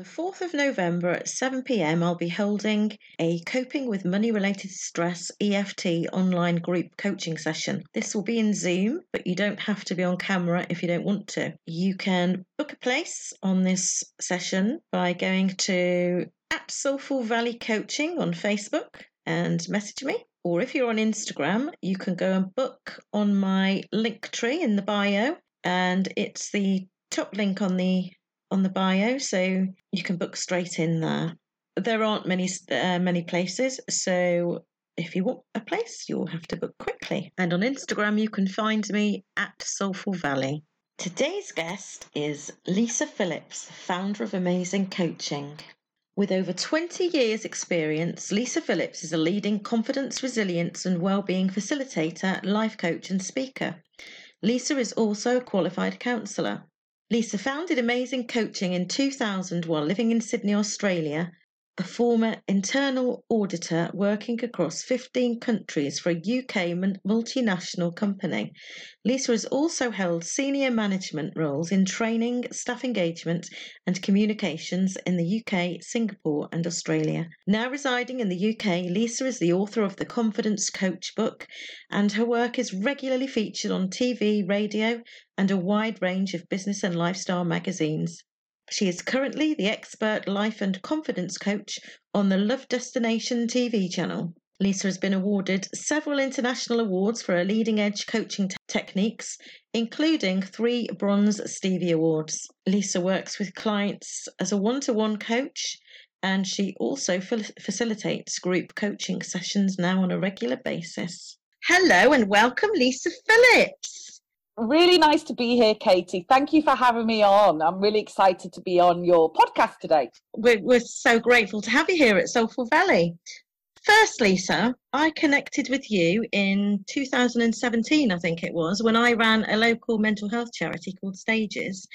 The 4th of November at 7 pm, I'll be holding a Coping with Money Related Stress EFT online group coaching session. This will be in Zoom, but you don't have to be on camera if you don't want to. You can book a place on this session by going to at Soulful Valley Coaching on Facebook and message me. Or if you're on Instagram, you can go and book on my Linktree in the bio, and it's the top link on the on the bio, so you can book straight in there. There aren't many uh, many places, so if you want a place, you'll have to book quickly. And on Instagram, you can find me at Soulful Valley. Today's guest is Lisa Phillips, founder of Amazing Coaching. With over 20 years' experience, Lisa Phillips is a leading confidence, resilience, and well-being facilitator, life coach, and speaker. Lisa is also a qualified counsellor. Lisa founded Amazing Coaching in 2000 while living in Sydney, Australia. A former internal auditor working across 15 countries for a UK multinational company. Lisa has also held senior management roles in training, staff engagement, and communications in the UK, Singapore, and Australia. Now residing in the UK, Lisa is the author of the Confidence Coach book, and her work is regularly featured on TV, radio, and a wide range of business and lifestyle magazines. She is currently the expert life and confidence coach on the Love Destination TV channel. Lisa has been awarded several international awards for her leading edge coaching techniques, including three Bronze Stevie Awards. Lisa works with clients as a one to one coach, and she also facilitates group coaching sessions now on a regular basis. Hello, and welcome, Lisa Phillips really nice to be here, Katie. Thank you for having me on. I'm really excited to be on your podcast today. We're, we're so grateful to have you here at Soulful Valley. First, Lisa, I connected with you in 2017, I think it was, when I ran a local mental health charity called Stages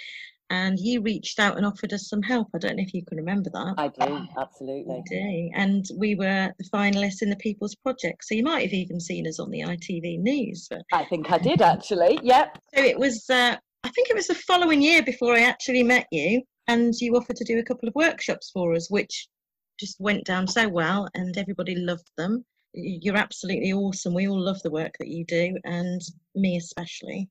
and you reached out and offered us some help. I don't know if you can remember that. I do, absolutely. I do. And we were the finalists in the People's Project. So you might have even seen us on the ITV News. But... I think I did actually, yep. So it was, uh, I think it was the following year before I actually met you. And you offered to do a couple of workshops for us, which just went down so well and everybody loved them. You're absolutely awesome. We all love the work that you do, and me especially.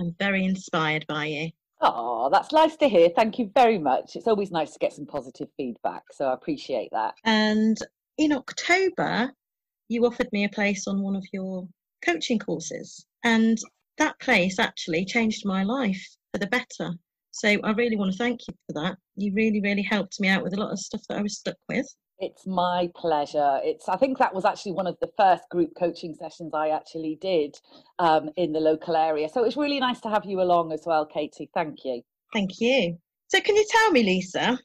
I'm very inspired by you. Oh, that's nice to hear. Thank you very much. It's always nice to get some positive feedback, so I appreciate that. And in October, you offered me a place on one of your coaching courses, and that place actually changed my life for the better. So I really want to thank you for that. You really, really helped me out with a lot of stuff that I was stuck with. It's my pleasure. It's I think that was actually one of the first group coaching sessions I actually did um, in the local area. So it's really nice to have you along as well, Katie. Thank you. Thank you. So can you tell me, Lisa?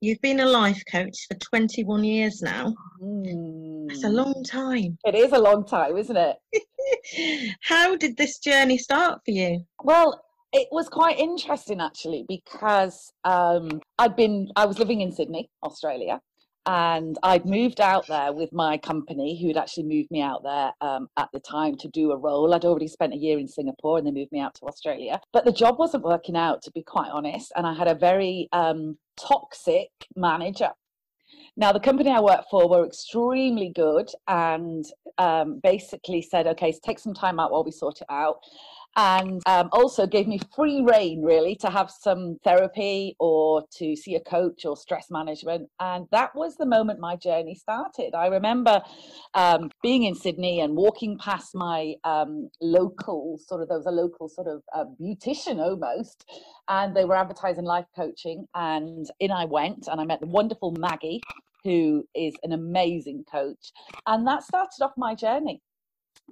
You've been a life coach for 21 years now. Mm. That's a long time. It is a long time, isn't it? How did this journey start for you? Well, it was quite interesting actually because um, I'd been I was living in Sydney, Australia, and I'd moved out there with my company, who'd actually moved me out there um, at the time to do a role. I'd already spent a year in Singapore and they moved me out to Australia. But the job wasn't working out, to be quite honest. And I had a very um, toxic manager. Now, the company I worked for were extremely good and um, basically said, okay, so take some time out while we sort it out. And um, also gave me free rein really to have some therapy or to see a coach or stress management. And that was the moment my journey started. I remember um, being in sydney and walking past my um, local sort of there was a local sort of uh, beautician almost and they were advertising life coaching and in i went and i met the wonderful maggie who is an amazing coach. And that started off my journey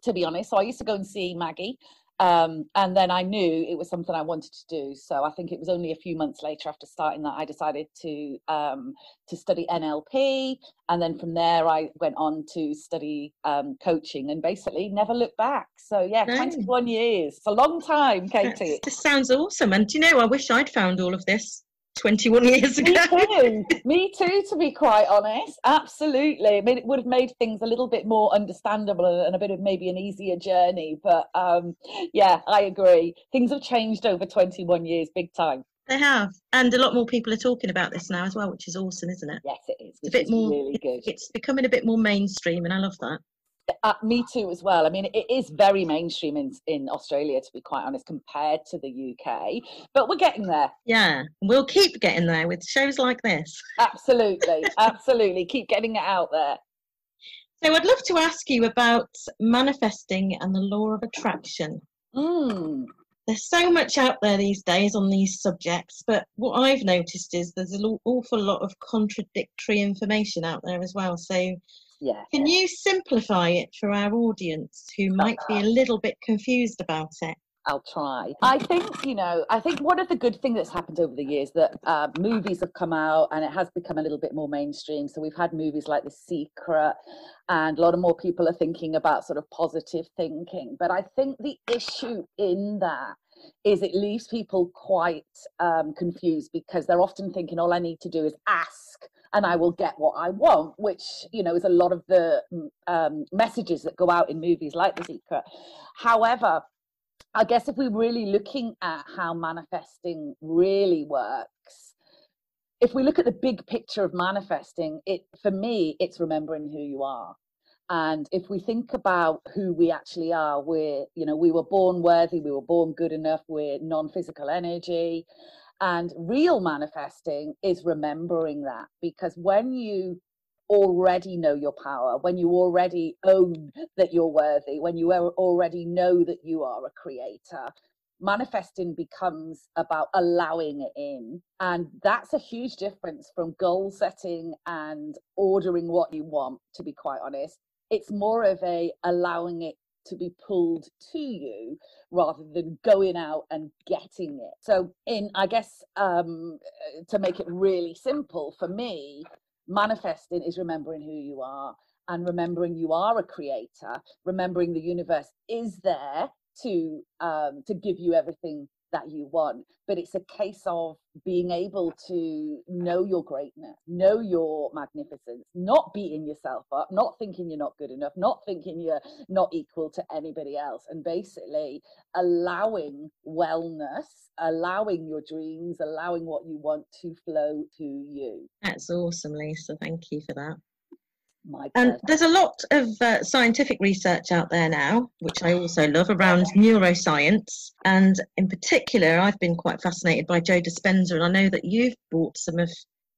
to be honest. So I used to go and see Maggie um, and then I knew it was something I wanted to do. So I think it was only a few months later after starting that I decided to um, to study NLP, and then from there I went on to study um, coaching, and basically never looked back. So yeah, no. 21 years. It's a long time, Katie. this sounds awesome. And do you know, I wish I'd found all of this 21 years ago. Me too. Me too, to be quite honest. Absolutely. I mean, it would have made things a little bit more understandable and a bit of maybe an easier journey. But um, yeah, I agree. Things have changed over 21 years, big time. They have, and a lot more people are talking about this now as well, which is awesome, isn't it? Yes, it is. It's a bit more really good. It's becoming a bit more mainstream, and I love that. Uh, me too, as well. I mean, it is very mainstream in, in Australia, to be quite honest, compared to the UK, but we're getting there. Yeah, we'll keep getting there with shows like this. Absolutely, absolutely. Keep getting it out there. So, I'd love to ask you about manifesting and the law of attraction. Mm. There's so much out there these days on these subjects, but what I've noticed is there's an awful lot of contradictory information out there as well. So, yeah. Can you simplify it for our audience who might be a little bit confused about it? I'll try. I think, you know, I think one of the good things that's happened over the years that uh, movies have come out and it has become a little bit more mainstream. So we've had movies like The Secret, and a lot of more people are thinking about sort of positive thinking. But I think the issue in that is it leaves people quite um, confused because they're often thinking all I need to do is ask and I will get what I want, which you know is a lot of the mm, um, messages that go out in movies like The Secret. However, I guess if we're really looking at how manifesting really works, if we look at the big picture of manifesting, it for me it's remembering who you are. And if we think about who we actually are, we're, you know, we were born worthy, we were born good enough, we're non physical energy. And real manifesting is remembering that because when you already know your power, when you already own that you're worthy, when you already know that you are a creator, manifesting becomes about allowing it in. And that's a huge difference from goal setting and ordering what you want, to be quite honest. It's more of a allowing it to be pulled to you rather than going out and getting it. So, in I guess um, uh, to make it really simple for me, manifesting is remembering who you are and remembering you are a creator, remembering the universe is there to um, to give you everything that you want. But it's a case of being able to know your greatness, know your magnificence, not beating yourself up, not thinking you're not good enough, not thinking you're not equal to anybody else, and basically allowing wellness, allowing your dreams, allowing what you want to flow to you. That's awesome, Lisa. Thank you for that. And there's a lot of uh, scientific research out there now, which I also love, around neuroscience. And in particular, I've been quite fascinated by Joe Dispenza, and I know that you've bought some of,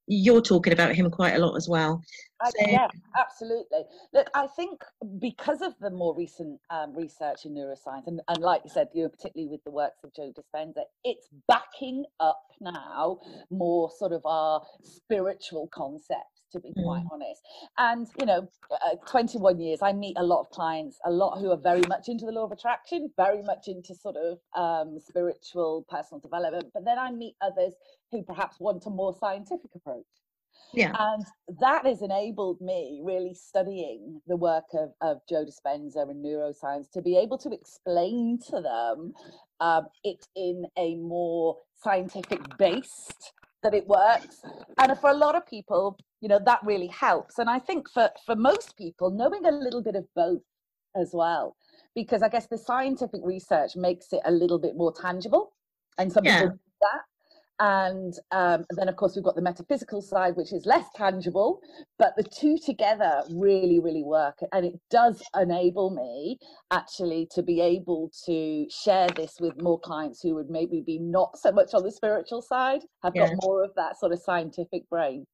you're talking about him quite a lot as well. So, yeah, absolutely. Look, I think because of the more recent um, research in neuroscience, and, and like you said, you know, particularly with the works of Joe Dispenza, it's backing up now more sort of our spiritual concepts to be quite mm. honest. And, you know, uh, 21 years, I meet a lot of clients, a lot who are very much into the law of attraction, very much into sort of um, spiritual personal development. But then I meet others who perhaps want a more scientific approach. Yeah. And that has enabled me really studying the work of, of Joe Dispenza and neuroscience to be able to explain to them um, it in a more scientific based that it works. And for a lot of people, you know, that really helps. And I think for, for most people, knowing a little bit of both as well, because I guess the scientific research makes it a little bit more tangible. And some yeah. people do that. and um, then of course we've got the metaphysical side which is less tangible but the two together really really work and it does enable me actually to be able to share this with more clients who would maybe be not so much on the spiritual side have yeah. got more of that sort of scientific brain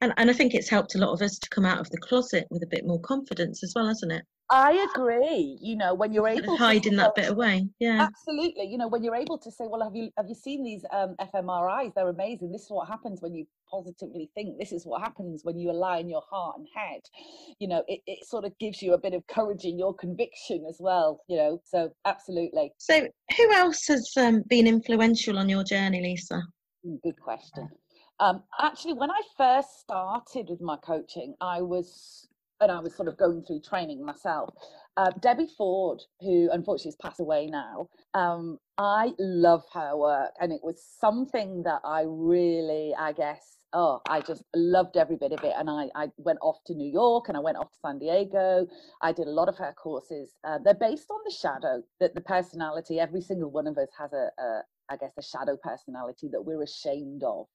and, and i think it's helped a lot of us to come out of the closet with a bit more confidence as well hasn't it I agree. You know, when you're able to in that bit away, yeah, absolutely. You know, when you're able to say, "Well, have you have you seen these um, fMRIs? They're amazing. This is what happens when you positively think. This is what happens when you align your heart and head." You know, it, it sort of gives you a bit of courage in your conviction as well. You know, so absolutely. So, who else has um, been influential on your journey, Lisa? Mm, good question. Um, actually, when I first started with my coaching, I was and I was sort of going through training myself. Uh, Debbie Ford, who unfortunately has passed away now, um, I love her work, and it was something that I really, I guess, oh, I just loved every bit of it. And I, I went off to New York and I went off to San Diego. I did a lot of her courses. Uh, they're based on the shadow that the personality, every single one of us has a, a, I guess, a shadow personality that we're ashamed of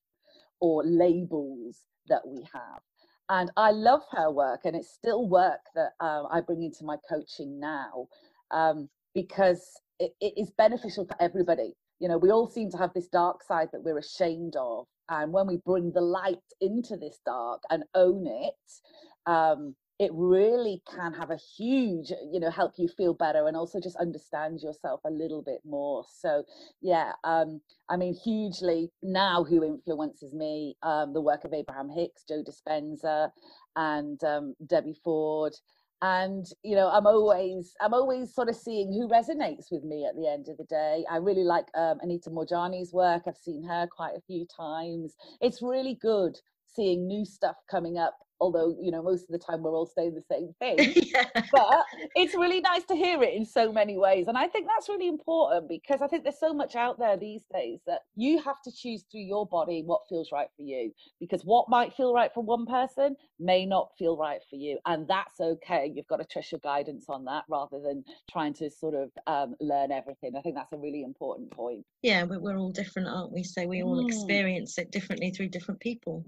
or labels that we have and I love her work, and it's still work that um, I bring into my coaching now um, because it, it is beneficial for everybody. You know, we all seem to have this dark side that we're ashamed of, and when we bring the light into this dark and own it, um, it really can have a huge you know help you feel better and also just understand yourself a little bit more. So yeah um i mean hugely now who influences me um the work of abraham hicks joe dispenza and um, debbie ford. And you know i'm always i'm always sort of seeing who resonates with me at the end of the day. I really like um, anita moorjani's work. I've seen her quite a few times. It's really good seeing new stuff coming up although you know most of the time we're all saying the same thing yeah. but it's really nice to hear it in so many ways and i think that's really important because i think there's so much out there these days that you have to choose through your body what feels right for you because what might feel right for one person may not feel right for you and that's okay you've got to trust your guidance on that rather than trying to sort of um, learn everything i think that's a really important point yeah we're all different aren't we so we all mm. experience it differently through different people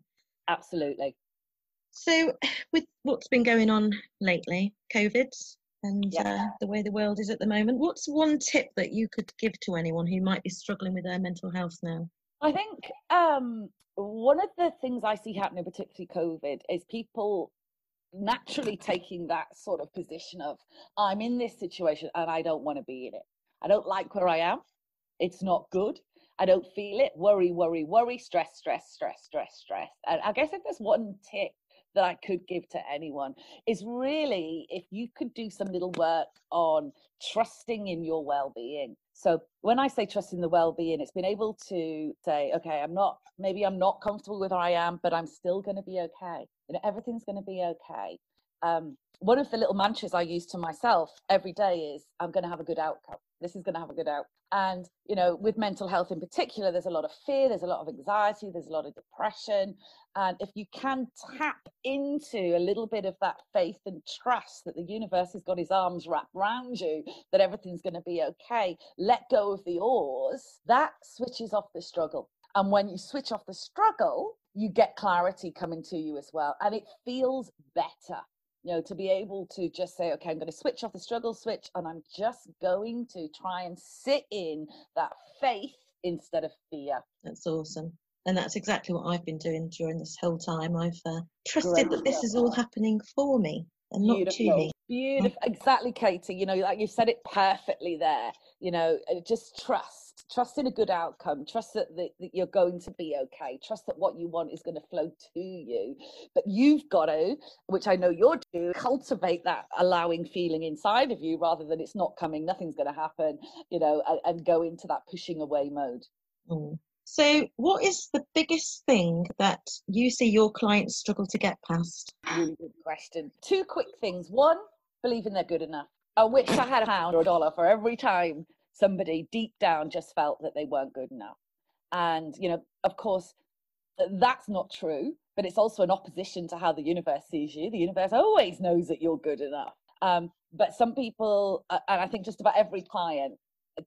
absolutely so, with what's been going on lately, COVID and yeah. uh, the way the world is at the moment, what's one tip that you could give to anyone who might be struggling with their mental health now? I think um, one of the things I see happening, particularly COVID, is people naturally taking that sort of position of, I'm in this situation and I don't want to be in it. I don't like where I am. It's not good. I don't feel it. Worry, worry, worry, stress, stress, stress, stress, stress. And I guess if there's one tip that I could give to anyone is really if you could do some little work on trusting in your well-being. So when I say trust in the well-being, it's been able to say, okay, I'm not maybe I'm not comfortable with where I am, but I'm still going to be okay. You know, everything's going to be okay. Um, one of the little mantras I use to myself every day is, I'm going to have a good outcome. This is going to have a good outcome. And, you know, with mental health in particular, there's a lot of fear, there's a lot of anxiety, there's a lot of depression. And if you can tap into a little bit of that faith and trust that the universe has got his arms wrapped around you, that everything's going to be okay, let go of the oars, that switches off the struggle. And when you switch off the struggle, you get clarity coming to you as well. And it feels better you know to be able to just say okay i'm going to switch off the struggle switch and i'm just going to try and sit in that faith instead of fear that's awesome and that's exactly what i've been doing during this whole time i've uh, trusted Great that this is all happening for me and not Beautiful. to me Beautiful. Exactly, Katie. You know, like you said it perfectly there. You know, just trust. Trust in a good outcome. Trust that, that, that you're going to be okay. Trust that what you want is going to flow to you. But you've got to, which I know you're doing, cultivate that allowing feeling inside of you rather than it's not coming, nothing's going to happen, you know, and, and go into that pushing away mode. Mm. So, what is the biggest thing that you see your clients struggle to get past? Really good question. Two quick things. One, believing they're good enough. I wish I had a pound or a dollar for every time somebody deep down just felt that they weren't good enough. And, you know, of course, that's not true, but it's also an opposition to how the universe sees you. The universe always knows that you're good enough. Um, but some people, and I think just about every client,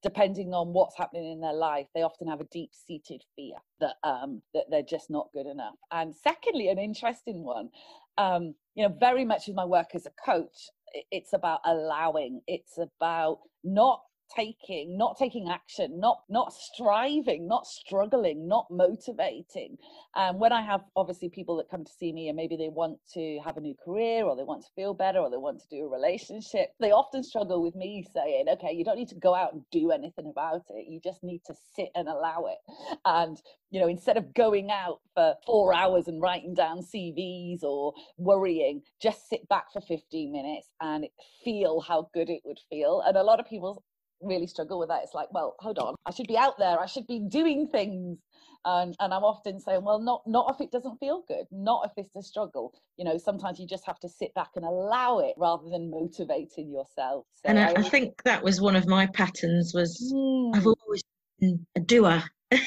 depending on what's happening in their life, they often have a deep-seated fear that um, that they're just not good enough. And secondly, an interesting one, um, you know, very much with my work as a coach, it's about allowing. It's about not taking not taking action not not striving not struggling not motivating. And um, when i have obviously people that come to see me and maybe they want to have a new career or they want to feel better or they want to do a relationship they often struggle with me saying okay you don't need to go out and do anything about it. You just need to sit and allow it. And you know instead of going out for four hours and writing down cvs or worrying just sit back for 15 minutes and feel how good it would feel. And a lot of people really struggle with that. It's like, well, hold on, I should be out there, I should be doing things. And, and I'm often saying, well, not not if it doesn't feel good, not if it's a struggle. You know, sometimes you just have to sit back and allow it rather than motivating yourself. So and I, I, think that was one of my patterns was mm. I've always been a doer. yeah,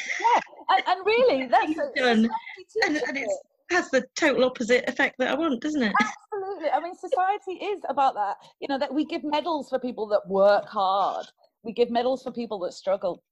and, and really, that's done, and, and it's has the total opposite effect that I want, doesn't it? Absolutely. I mean, society is about that. You know, that we give medals for people that work hard we give medals for people that struggle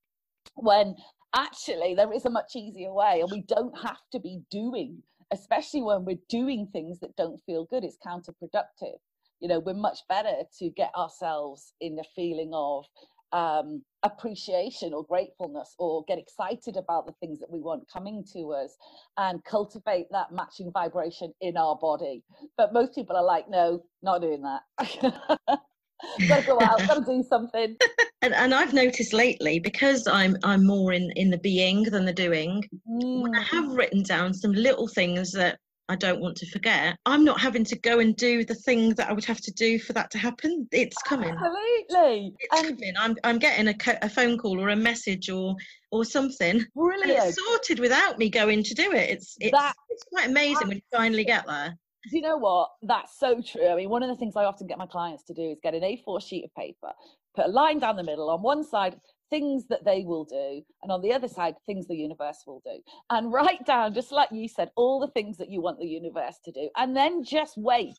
when actually there is a much easier way and we don't have to be doing especially when we're doing things that don't feel good it's counterproductive. You know we're much better to get ourselves in the feeling of um, appreciation or gratefulness or get excited about the things that we want coming to us and cultivate that matching vibration in our body. But most people are like no not doing that gotta go out, gotta do something. And, and I've noticed lately because I'm I'm more in in the being than the doing. Mm. I mm. have written down some little things that I don't want to forget. I'm not having to go and do the thing that I would have to do for that to happen. It's coming. Absolutely. It's and coming. I'm I'm getting a, a phone call or a message or or something. Brilliant. it's sorted without me going to do it. It's it's, that, it's quite amazing when you finally get there you know what? That's so true. I mean, one of the things I often get my clients to do is get an A4 sheet of paper, put a line down the middle. On one side, things that they will do, and on the other side, things the universe will do. And write down, just like you said, all the things that you want the universe to do, and then just wait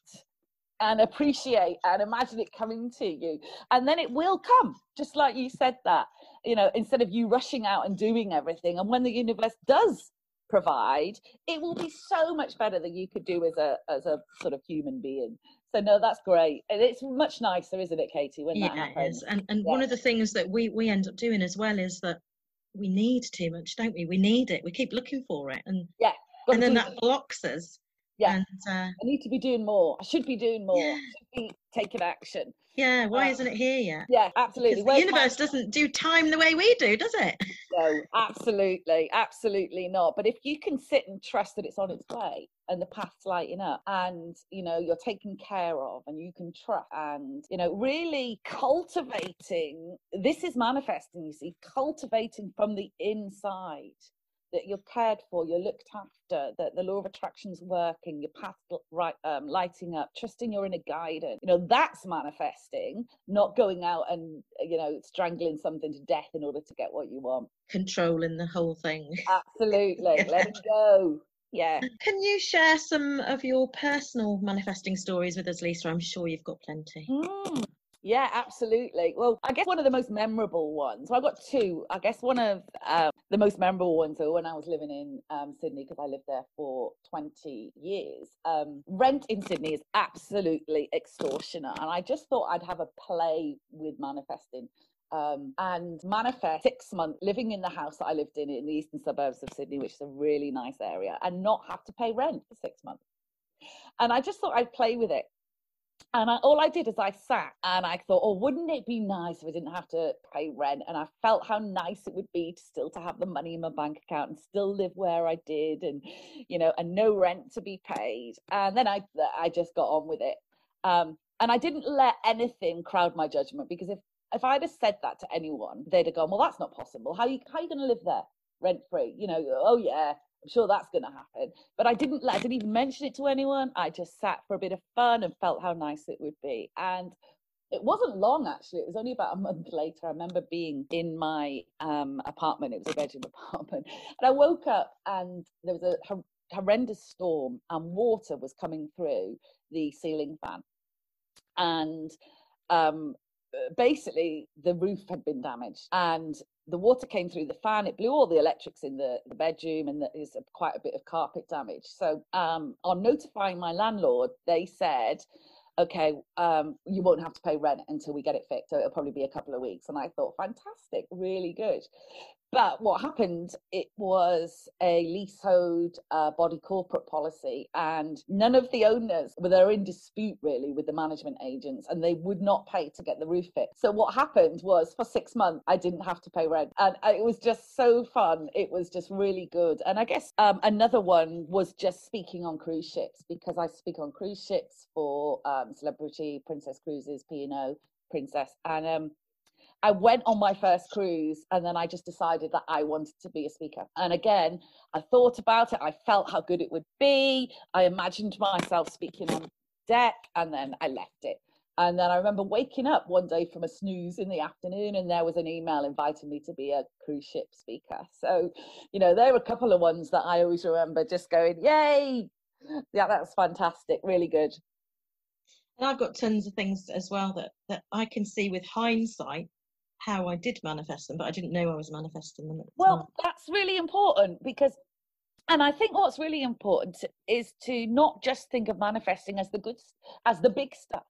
and appreciate and imagine it coming to you. And then it will come, just like you said that, you know, instead of you rushing out and doing everything. And when the universe does provide it will be so much better than you could do as a as a sort of human being. So no that's great. And it's much nicer isn't it katie when yeah, that happens? And and yeah. one of the things that we we end up doing as well is that we need too much don't we? We need it. We keep looking for it. And yeah. and then that blocks us yeah and, uh, i need to be doing more i should be doing more yeah. should be taking action yeah, why um, isn't it here yet? Yeah, absolutely. the universe doesn't do time the way we do, does it? No, absolutely, absolutely not. But if you can sit and trust that it's on its way and the path's lighting up and you know you're taken care of and you can trust and you know really cultivating this is manifesting you see cultivating from the inside that you're cared for, you're looked after, that the law of attraction's working, your path right um, lighting up, trusting your inner guidance. You know, that's manifesting, not going out and you know strangling something to death in order to get what you want. Controlling the whole thing. Absolutely. yeah. Let it go. Yeah. Can you share some of your personal manifesting stories with us, Lisa? I'm sure you've got plenty. Mm. Yeah, absolutely. Well, I guess one of the most memorable ones. Well, I've got two. I guess one of um, the most memorable ones were when I was living in um, Sydney because I lived there for 20 years. Um, rent in Sydney is absolutely extortionate, and I just thought I'd have a play with manifesting. Um, and manifest six months living in the house that I lived in in the eastern suburbs of Sydney, which is a really nice area, and not have to pay rent for six months. And I just thought I'd play with it. And I, all I did is I sat and I thought, oh, wouldn't it be nice if I didn't have to pay rent? And I felt how nice it would be to still to have the money in my bank account and still live where I did, and you know, and no rent to be paid. And then I, I just got on with it. Um, and I didn't let anything crowd my judgment because if if I'd have said that to anyone, they'd have gone, well, that's not possible. How you how you going to live there rent free? You know, oh yeah, I'm sure that's going to happen. But I didn't, I didn't even mention it to anyone. I just sat for a bit of fun and felt how nice it would be. And it wasn't long actually. It was only about a month later. I remember being in my um, apartment. It was a bedroom apartment, and I woke up and there was a horrendous storm and water was coming through the ceiling fan, and um, basically the roof had been damaged and the water came through the fan. It blew all the electrics in the, the bedroom and there's quite a bit of carpet damage. So um, on notifying my landlord they said okay um, you won't have to pay rent until we get it fixed so it'll probably be a couple of weeks. And i thought fantastic really good but what happened it was a leasehold uh, body corporate policy and none of the owners were they're in dispute really with the management agents and they would not pay to get the roof fixed. So what happened was for six months i didn't have to pay rent and it was just so fun. It was just really good. And i guess um, another one was just speaking on cruise ships because i speak on cruise ships for um, celebrity princess cruises p&o princess and um, I went on my first cruise and then I just decided that I wanted to be a speaker. And again, I thought about it. I felt how good it would be. I imagined myself speaking on deck and then I left it. And then I remember waking up one day from a snooze in the afternoon and there was an email inviting me to be a cruise ship speaker. So, you know, there were a couple of ones that I always remember just going, yay. Yeah, that's fantastic. Really good. And I've got tons of things as well that, that I can see with hindsight how I did manifest them, but I didn't know I was manifesting them. well, time. that's really important because, and I think what's really important is to not just think of manifesting as the good, as the big stuff.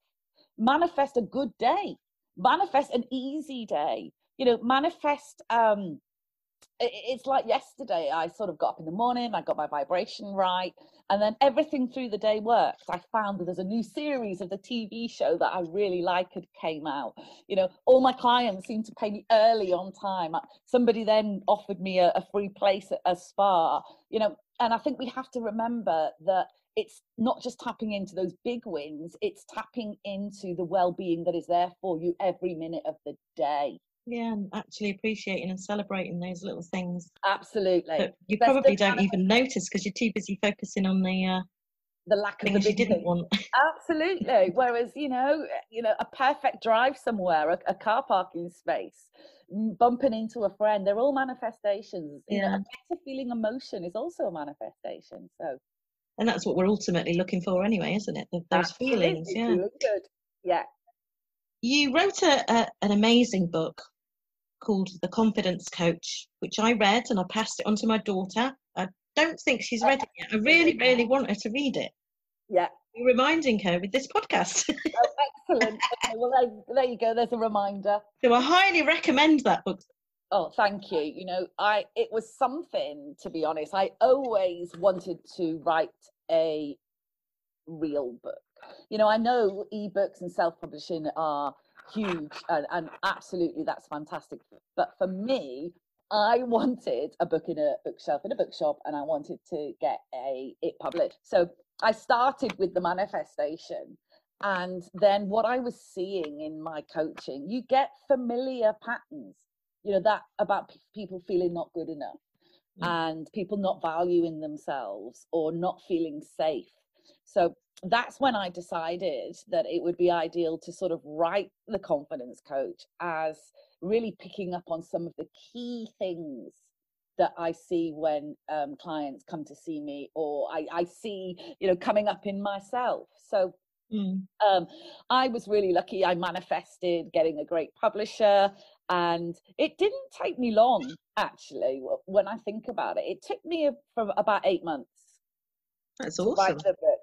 Manifest a good day. Manifest an easy day. You know, manifest um, it's like yesterday i sort of got up in the morning i got my vibration right and then everything through the day worked. I found that there's a new series of the tv show that i really like had came out. You know all my clients seemed to pay me early on time. Uh, somebody then offered me a, a free place at a spa you know and i think we have to remember that it's not just tapping into those big wins it's tapping into the well-being that is there for you every minute of the day yeah, and actually appreciating and celebrating those little things. Absolutely. You probably don't even notice because you're too busy focusing on the uh, the lack of things the you didn't want. Absolutely. Whereas you know, you know, a perfect drive somewhere, a, a, car parking space, bumping into a friend, they're all manifestations. You yeah. know, a better feeling emotion is also a manifestation. So. And that's what we're ultimately looking for, anyway, isn't it? Those Absolutely. feelings. Yeah. Good. Yeah. You wrote a, a, an amazing book called The Confidence Coach, which I read and I passed it on to my daughter. I don't think she's read it yet. I really, really want her to read it. Yeah. You're reminding her with this podcast. oh, excellent. Okay, well, there, there you go. There's a reminder. So I highly recommend that book. Oh, thank you. You know, I it was something to be honest. I always wanted to write a real book. You know, I know ebooks and self-publishing are huge and, and absolutely that's fantastic but for me I wanted a book in a bookshelf in a bookshop and I wanted to get a it published. So I started with the manifestation and then what I was seeing in my coaching, you get familiar patterns, you know, that about p- people feeling not good enough mm. and people not valuing themselves or not feeling safe. So that's when I decided that it would be ideal to sort of write the confidence coach as really picking up on some of the key things that I see when um, clients come to see me or I, I, see, you know, coming up in myself. So mm. um, I was really lucky. I manifested getting a great publisher and it didn't take me long, actually, when I think about it. It took me for about eight months that's awesome.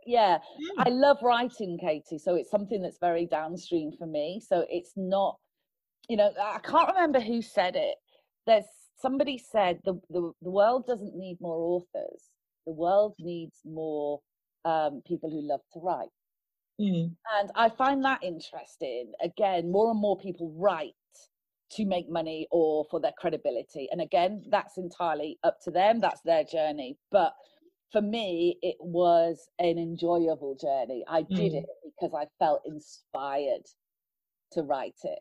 Yeah. I love writing, Katie. So it's something that's very downstream for me. So it's not, you know, I can't remember who said it. There's somebody said the, the, the world doesn't need more authors. The world needs more um, people who love to write. Mm. And I find that interesting. Again, more and more people write to make money or for their credibility. And again, that's entirely up to them. That's their journey. But for me, it was an enjoyable journey. I did mm. it because I felt inspired to write it.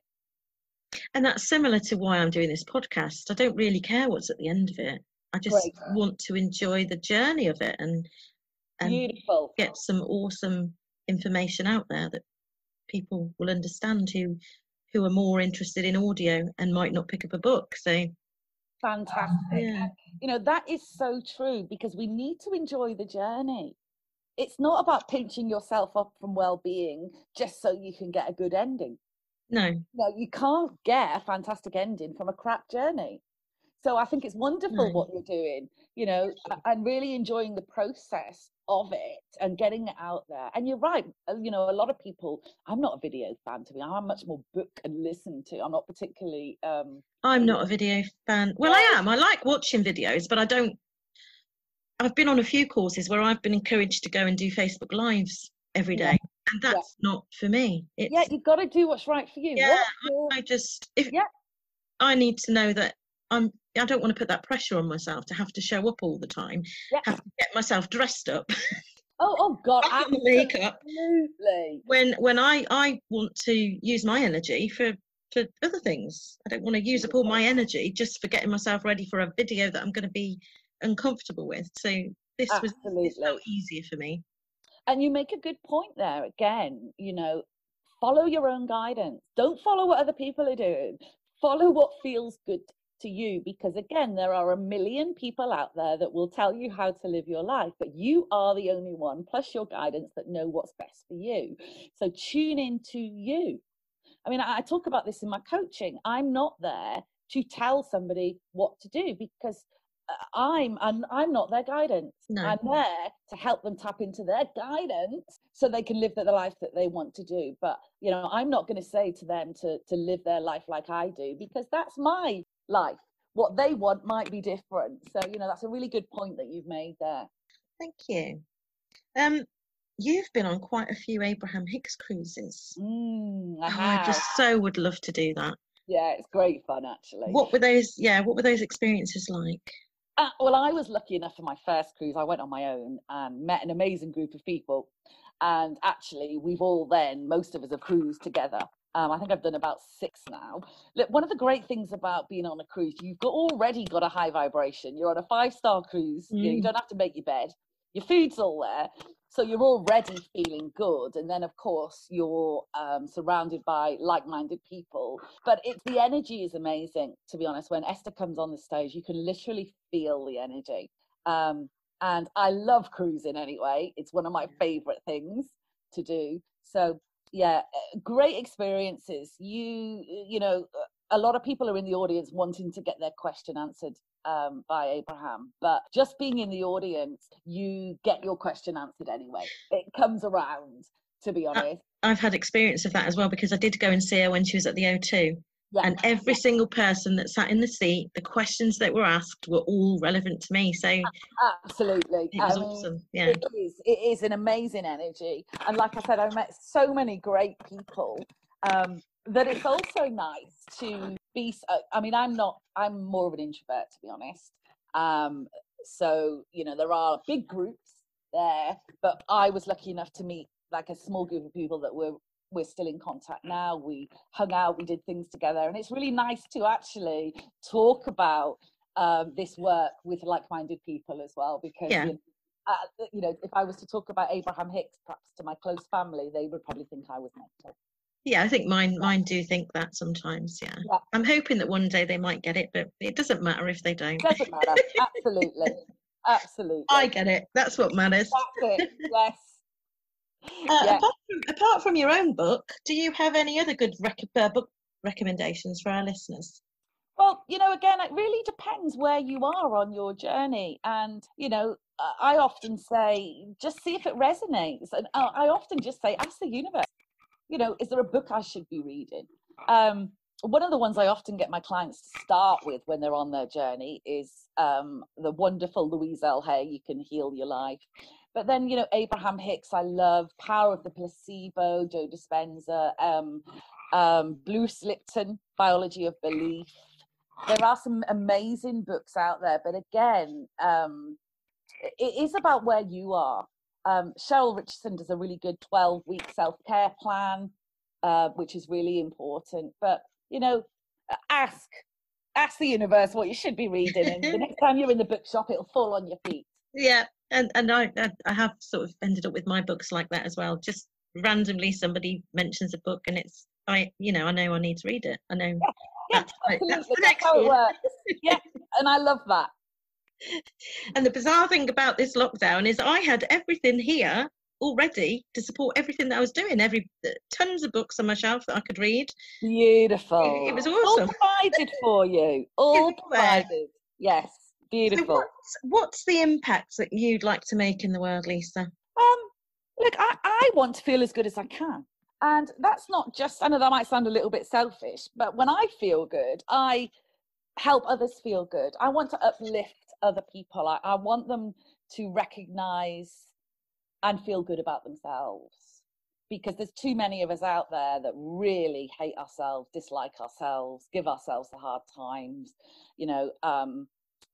And that's similar to why I'm doing this podcast. I don't really care what's at the end of it. I just Great. want to enjoy the journey of it and, and Beautiful. get some awesome information out there that people will understand who who are more interested in audio and might not pick up a book. So fantastic. Yeah. You know, that is so true because we need to enjoy the journey. It's not about pinching yourself up from well being just so you can get a good ending. No. No, you can't get a fantastic ending from a crap journey. So I think it's wonderful No. what you're doing, you know, and really enjoying the process of it and getting it out there. And you're right, uh, you know, a lot of people. I'm not a video fan to be. I'm much more book and listen to. I'm not particularly. um I'm not a video fan. Well, I am. I like watching videos, but I don't. I've been on a few courses where I've been encouraged to go and do Facebook Lives every day. Yeah. and Yeah. that's not for me. It's, Yeah, you've got to do what's right for you. Yeah, your- I just if Yeah. I need to know that I'm. I don't want to put that pressure on myself to have to show up all the time. Yeah. Have to get myself dressed up, Oh, oh God, back in the makeup. absolutely. When when I I want to use my energy for for other things. I don't want to use up all my energy just for getting myself ready for a video that I'm going to be uncomfortable with. So this was it's so easier for me. And you make a good point there again, you know, follow your own guidance. Don't follow what other people are doing. Follow what feels good to you because again, there are a million people out there that will tell you how to live your life, but you are the only one plus your guidance that know what's best for you. So tune in to you. I mean, I talk about this in my coaching. I'm not there to tell somebody what to do because uh, I'm I'm, I'm not their guidance. No. I'm there to help them tap into their guidance so they can live the life that they want to do. But you know, I'm not going to say to them to to live their life like I do because that's my life. What they want might be different. So you know, that's a really good point that you've made there. Thank you. Um, you've been on quite a few Abraham Hicks cruises. Mm, I Oh, I just so would love to do that. Yeah, it's great fun actually. What were those? Yeah, what were those experiences like? Uh, well, I was lucky enough for my first cruise. I went on my own and met an amazing group of people. And actually, we've all then, most of us have cruised together. Um, I think I've done about six now. Look, one of the great things about being on a cruise, you've got already got a high vibration. You're on a five star cruise. You, know, you Mm. don't have to make your bed. Your food's all there. So you're already feeling good. And then, of course, you're um, surrounded by like minded people. But it's the energy is amazing, to be honest. When Esther comes on the stage, you can literally feel the energy. Um, and I love cruising anyway. It's one of my favorite things to do. So, yeah, uh, great experiences. You, you know, a lot of people are in the audience wanting to get their question answered um, by Abraham, but just being in the audience, you get your question answered anyway. It comes around, to be honest. I've had experience of that as well because I did go and see her when she was at the O2. Yeah. And every single person that sat in the seat, the questions that were asked were all relevant to me. So absolutely, it was I mean, awesome. Yeah. It is. It is an amazing energy, and like I said, I met so many great people um, that it's also nice to be. uh, I mean, I'm not. I'm more of an introvert, to be honest. Um, so you know, there are big groups there, but I was lucky enough to meet like a small group of people that were we're still in contact now. We hung out, we did things together, and it's really nice to actually talk about um, this work with like-minded people as well because Yeah. you know, uh, you know, if I was to talk about Abraham Hicks, perhaps to my close family, they would probably think I was mental. Yeah, I think mine mine do think that sometimes. Yeah. Yeah. I'm hoping that one day they might get it, but it doesn't matter if they don't. Doesn't matter. Absolutely, absolutely. I get it. That's what matters. That's it. Yes. Uh, yeah. apart, from, apart from your own book, do you have any other good rec- uh, book recommendations for our listeners? Well, you know, again, it really depends where you are on your journey. And, you know, I often say, just see if it resonates. And I often just say, ask the universe, you know, is there a book I should be reading? Um, one of the ones I often get my clients to start with when they're on their journey is um, the wonderful Louise L. Hay, You Can Heal Your Life. But then, you know, Abraham Hicks, I love Power of the Placebo, Joe Dispenza, um, um, Bruce Lipton, Biology of Belief. There are some amazing books out there but again um, it is about where you are. Um, cheryl richardson does a really good 12 week self-care plan uh, which is really important. But you know ask ask the universe what you should be reading and the next time you're in the bookshop it'll fall on your feet. Yeah, and and I I- have sort of ended up with my books like that as well. Just randomly somebody mentions a book and it's I you know I know I need to read it. I know yeah that's, right, that's the next how it one. works yeah and i love that And the bizarre thing about this lockdown is I had everything here already to support everything that I was doing. Every tons of books on my shelf that I could read. Beautiful. It, it was awesome. All provided for you. All provided. Yes. Beautiful. So what's, what's the impact that you'd like to make in the world, Lisa? Um, look, I, I want to feel as good as I can. And that's not just, I know that might sound a little bit selfish, but when I feel good, I help others feel good. I want to uplift other people. I, I want them to recognize and feel good about themselves because there's too many of us out there that really hate ourselves, dislike ourselves, give ourselves the hard times. You know, um,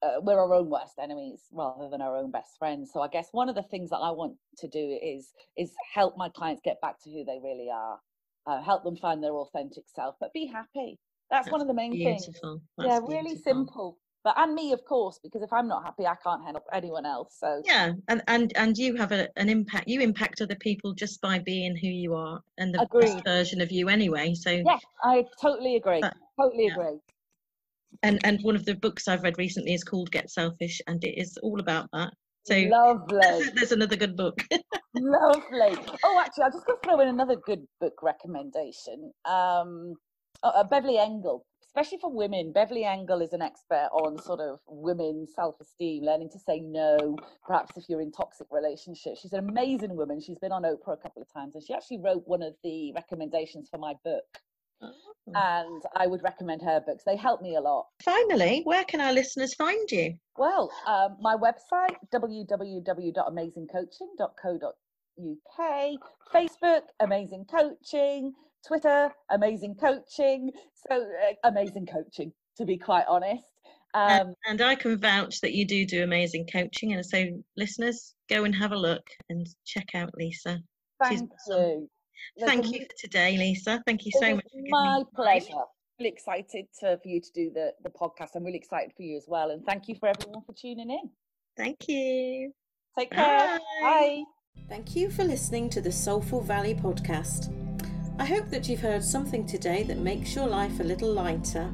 uh, we're our own worst enemies rather than our own best friends. So I guess one of the things that I want to do is is help my clients get back to who they really are, uh, help them find their authentic self, but be happy. That's, That's one of the main beautiful. things. That's yeah, really beautiful. simple but and me of course because if i'm not happy i can't help anyone else so yeah and and and you have a, an impact you impact other people just by being who you are and the Agreed. best version of you anyway so yeah i totally agree uh, totally yeah. agree and and one of the books i've read recently is called get selfish and it is all about that so lovely there's another good book lovely oh actually i'm just going to throw in another good book recommendation um uh, beverly engel especially for women. Beverly Engel is an expert on sort of women's self-esteem, learning to say no, perhaps if you're in toxic relationships. She's an amazing woman. She's been on Oprah a couple of times and she actually wrote one of the recommendations for my book. Oh. And I would recommend her books. They help me a lot. Finally, where can our listeners find you? Well, um, my website, www.amazingcoaching.co.uk, Facebook, Amazing Coaching, Twitter, amazing coaching. So uh, amazing coaching, to be quite honest. Um, and, and, I can vouch that you do do amazing coaching. And so, listeners, go and have a look and check out Lisa. Thank you. Thank you for today, Lisa. Thank you so much. my pleasure. Really excited to, for you to do the, the podcast. I'm really excited for you as well. And thank you for everyone for tuning in. Thank you. Take care. Bye. Bye. Thank you for listening to the Soulful Valley podcast. I hope that you've heard something today that makes your life a little lighter.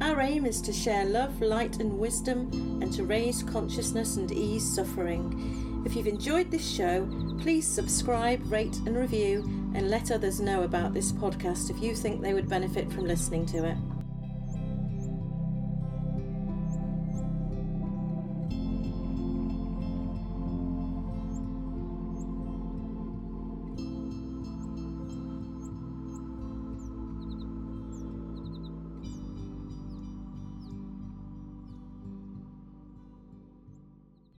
Our aim is to share love, light, and wisdom and to raise consciousness and ease suffering. If you've enjoyed this show, please subscribe, rate, and review, and let others know about this podcast if you think they would benefit from listening to it.